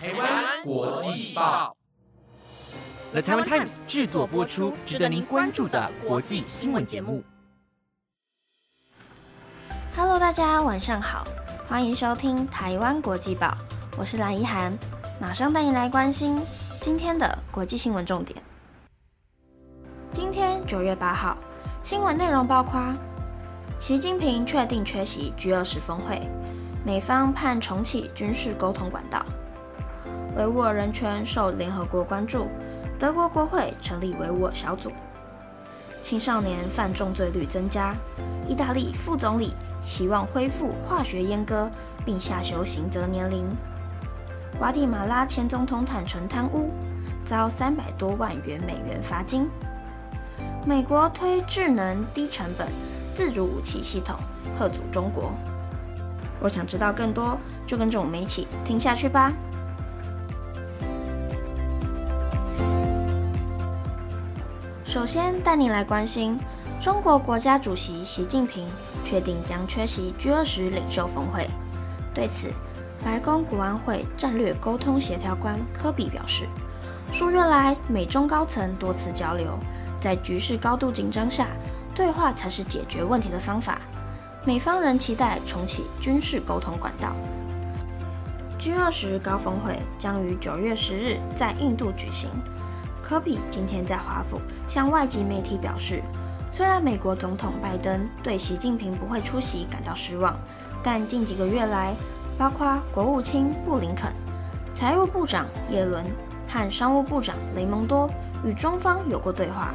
台湾国际报，The Taiwan Times 制作播出，值得您关注的国际新闻节目。Hello，大家晚上好，欢迎收听台湾国际报，我是蓝怡涵，马上带你来关心今天的国际新闻重点。今天九月八号，新闻内容包括：习近平确定缺席 G 二十峰会，美方盼重启军事沟通管道。维吾尔人权受联合国关注，德国国会成立维吾尔小组。青少年犯重罪率增加，意大利副总理希望恢复化学阉割，并下修刑责年龄。瓜地马拉前总统坦承贪污，遭三百多万元美元罚金。美国推智能低成本自主武器系统，贺阻中国。若想知道更多，就跟着我们一起听下去吧。首先带你来关心，中国国家主席习近平确定将缺席 G20 领袖峰会。对此，白宫国安会战略沟通协调官科比表示，数月来美中高层多次交流，在局势高度紧张下，对话才是解决问题的方法。美方仍期待重启军事沟通管道。G20 高峰会将于九月十日在印度举行。科比今天在华府向外籍媒体表示，虽然美国总统拜登对习近平不会出席感到失望，但近几个月来，包括国务卿布林肯、财务部长耶伦和商务部长雷蒙多与中方有过对话。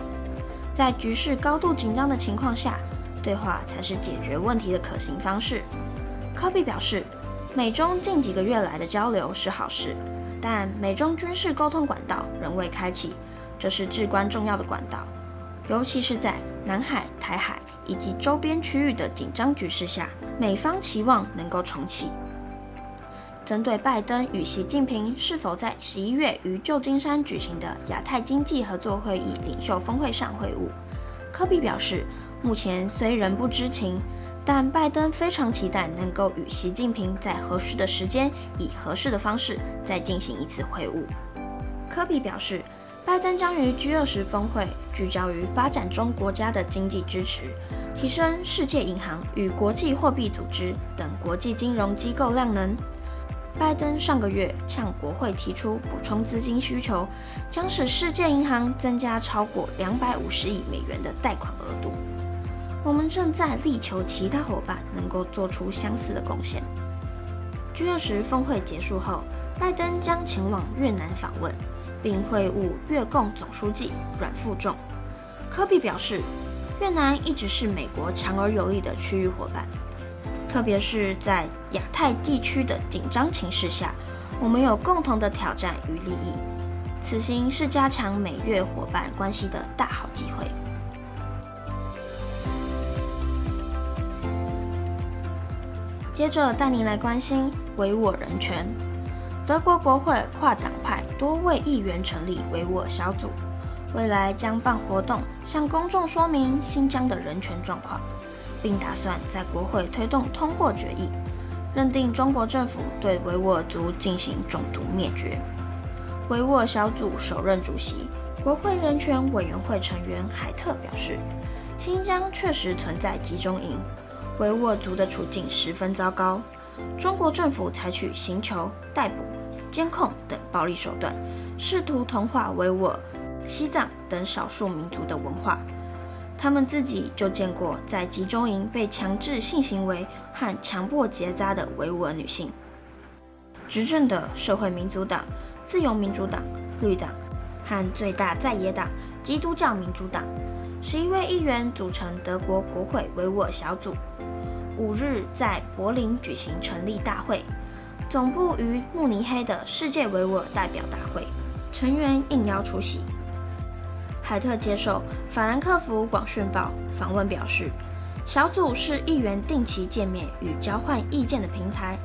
在局势高度紧张的情况下，对话才是解决问题的可行方式。科比表示，美中近几个月来的交流是好事。但美中军事沟通管道仍未开启，这是至关重要的管道，尤其是在南海、台海以及周边区域的紧张局势下，美方期望能够重启。针对拜登与习近平是否在十一月于旧金山举行的亚太经济合作会议领袖峰会上会晤，科比表示，目前虽仍不知情。但拜登非常期待能够与习近平在合适的时间，以合适的方式再进行一次会晤。科比表示，拜登将于 G20 峰会聚焦于发展中国家的经济支持，提升世界银行与国际货币组织等国际金融机构量能。拜登上个月向国会提出补充资金需求，将使世界银行增加超过两百五十亿美元的贷款额度。我们正在力求其他伙伴能够做出相似的贡献。G20 峰会结束后，拜登将前往越南访问，并会晤越共总书记阮富仲。科比表示，越南一直是美国强而有力的区域伙伴，特别是在亚太地区的紧张情势下，我们有共同的挑战与利益。此行是加强美越伙伴关系的大好机会。接着带您来关心维吾尔人权。德国国会跨党派多位议员成立维吾尔小组，未来将办活动向公众说明新疆的人权状况，并打算在国会推动通过决议，认定中国政府对维吾尔族进行种族灭绝。维吾尔小组首任主席、国会人权委员会成员海特表示，新疆确实存在集中营。维吾尔族的处境十分糟糕，中国政府采取刑求、逮捕、监控等暴力手段，试图同化维吾尔、西藏等少数民族的文化。他们自己就见过在集中营被强制性行为和强迫结扎的维吾尔女性。执政的社会民主党、自由民主党、绿党和最大在野党基督教民主党。十一位议员组成德国国会维吾尔小组，五日在柏林举行成立大会，总部于慕尼黑的世界维吾尔代表大会，成员应邀出席。海特接受法兰克福广讯报访问表示，小组是议员定期见面与交换意见的平台，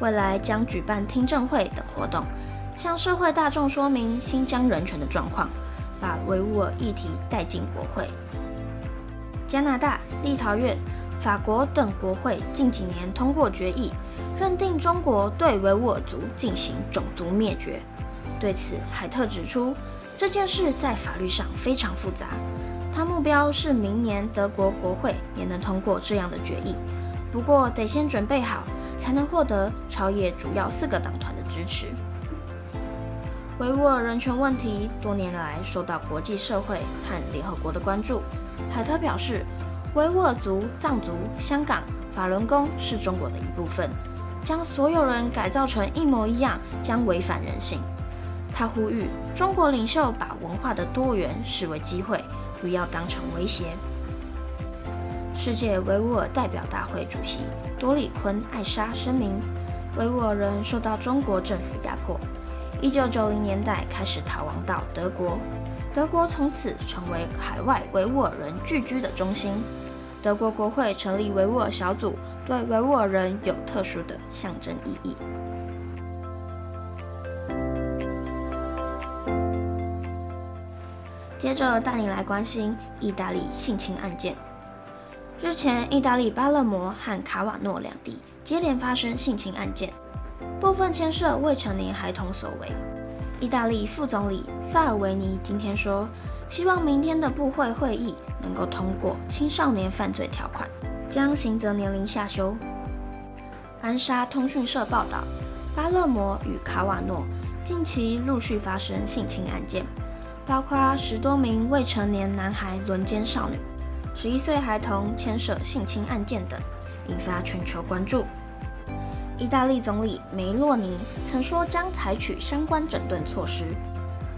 未来将举办听证会等活动，向社会大众说明新疆人权的状况。把维吾尔议题带进国会。加拿大、立陶宛、法国等国会近几年通过决议，认定中国对维吾尔族进行种族灭绝。对此，海特指出，这件事在法律上非常复杂。他目标是明年德国国会也能通过这样的决议，不过得先准备好，才能获得朝野主要四个党团的支持。维吾尔人权问题多年来受到国际社会和联合国的关注。海特表示，维吾尔族、藏族、香港、法轮功是中国的一部分，将所有人改造成一模一样将违反人性。他呼吁中国领袖把文化的多元视为机会。不要当成威胁。世界维吾尔代表大会主席多里坤艾莎声明，维吾尔人受到中国政府压迫。一九九零年代开始逃亡到德国，德国从此成为海外维吾尔人聚居的中心。德国国会成立维吾尔小组，对维吾尔人有特殊的象征意义。接着带你来关心意大利性侵案件。日前，意大利巴勒摩和卡瓦诺两地接连发生性侵案件，部分牵涉未成年孩童所为。意大利副总理萨尔维尼今天说，希望明天的部会会议能够通过青少年犯罪条款，将刑责年龄下修。安莎通讯社报道，巴勒摩与卡瓦诺近期陆续发生性侵案件。包括十多名未成年男孩轮奸少女、十一岁孩童牵涉性侵案件等，引发全球关注。意大利总理梅洛尼曾说将采取相关整顿措施，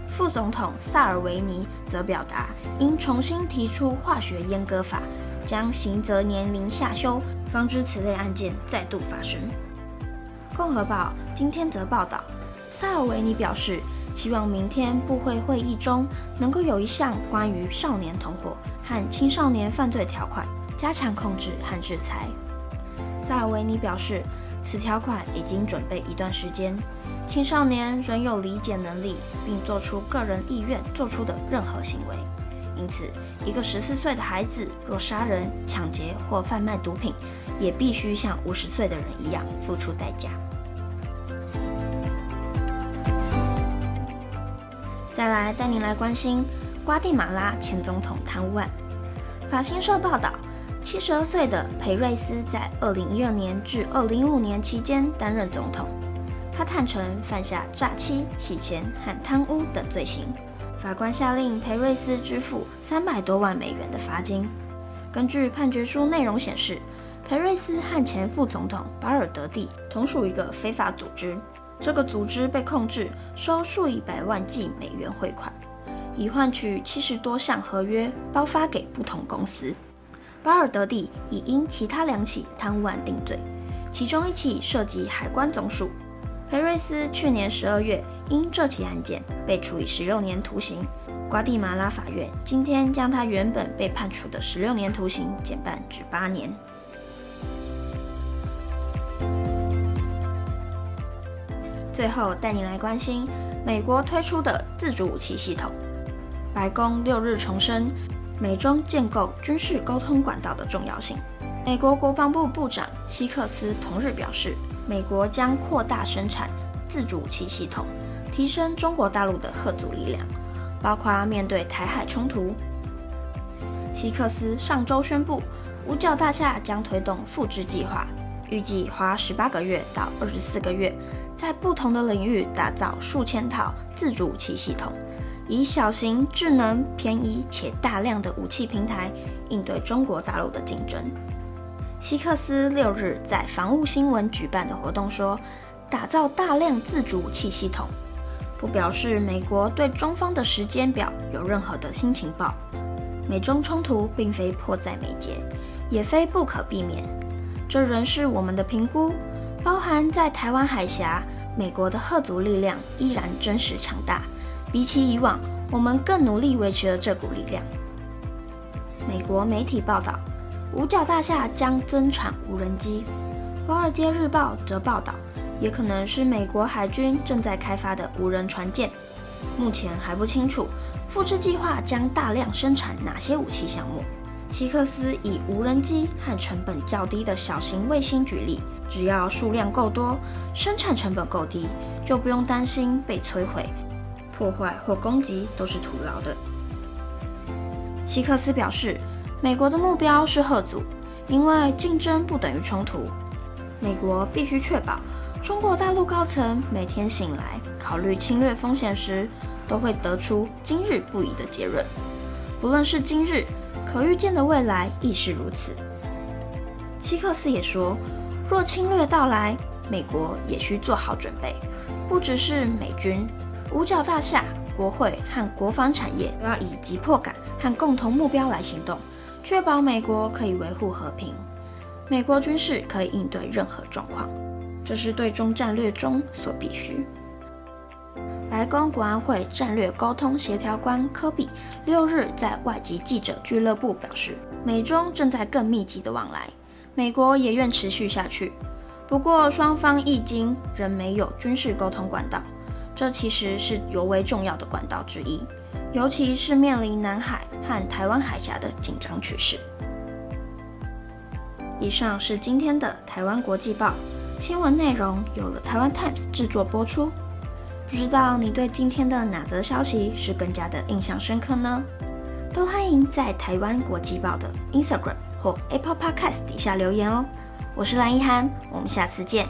副总统萨尔维尼则表达应重新提出化学阉割法，将刑责年龄下修，防止此类案件再度发生。共和报今天则报道，萨尔维尼表示。希望明天部会会议中能够有一项关于少年同伙和青少年犯罪条款，加强控制和制裁。萨尔维尼表示，此条款已经准备一段时间。青少年仍有理解能力，并做出个人意愿做出的任何行为。因此，一个十四岁的孩子若杀人、抢劫或贩卖毒品，也必须像五十岁的人一样付出代价。再来带您来关心瓜地马拉前总统贪污案。法新社报道，七十二岁的裴瑞斯在二零一二年至二零一五年期间担任总统。他坦承犯下诈欺、洗钱和贪污等罪行。法官下令裴瑞斯支付三百多万美元的罚金。根据判决书内容显示，裴瑞斯和前副总统巴尔德蒂同属一个非法组织。这个组织被控制收数以百万计美元汇款，以换取七十多项合约包发给不同公司。巴尔德蒂已因其他两起贪污案定罪，其中一起涉及海关总署。裴瑞斯去年十二月因这起案件被处以十六年徒刑。瓜地马拉法院今天将他原本被判处的十六年徒刑减半至八年。最后带你来关心美国推出的自主武器系统。白宫六日重申美中建构军事沟通管道的重要性。美国国防部部长希克斯同日表示，美国将扩大生产自主武器系统，提升中国大陆的核阻力量，包括面对台海冲突。希克斯上周宣布，五角大厦将推动复制计划，预计花十八个月到二十四个月。在不同的领域打造数千套自主武器系统，以小型、智能、便宜且大量的武器平台应对中国大陆的竞争。希克斯六日在防务新闻举办的活动说，打造大量自主武器系统，不表示美国对中方的时间表有任何的新情报。美中冲突并非迫在眉睫，也非不可避免，这仍是我们的评估。包含在台湾海峡，美国的核族力量依然真实强大。比起以往，我们更努力维持了这股力量。美国媒体报道，五角大厦将增产无人机。华尔街日报则报道，也可能是美国海军正在开发的无人船舰。目前还不清楚，复制计划将大量生产哪些武器项目。希克斯以无人机和成本较低的小型卫星举例，只要数量够多，生产成本够低，就不用担心被摧毁、破坏或攻击都是徒劳的。希克斯表示，美国的目标是贺组，因为竞争不等于冲突。美国必须确保中国大陆高层每天醒来考虑侵略风险时，都会得出今日不疑的结论。不论是今日，可预见的未来亦是如此。希克斯也说，若侵略到来，美国也需做好准备，不只是美军、五角大厦、国会和国防产业都要以急迫感和共同目标来行动，确保美国可以维护和平。美国军事可以应对任何状况，这是对中战略中所必须。白宫国安会战略沟通协调官科比六日在外籍记者俱乐部表示，美中正在更密集的往来，美国也愿持续下去。不过，双方迄今仍没有军事沟通管道，这其实是尤为重要的管道之一，尤其是面临南海和台湾海峡的紧张趋势。以上是今天的台湾国际报新闻内容，由了台湾 Times 制作播出。不知道你对今天的哪则消息是更加的印象深刻呢？都欢迎在台湾国际报的 Instagram 或 Apple Podcast 底下留言哦。我是蓝一涵，我们下次见。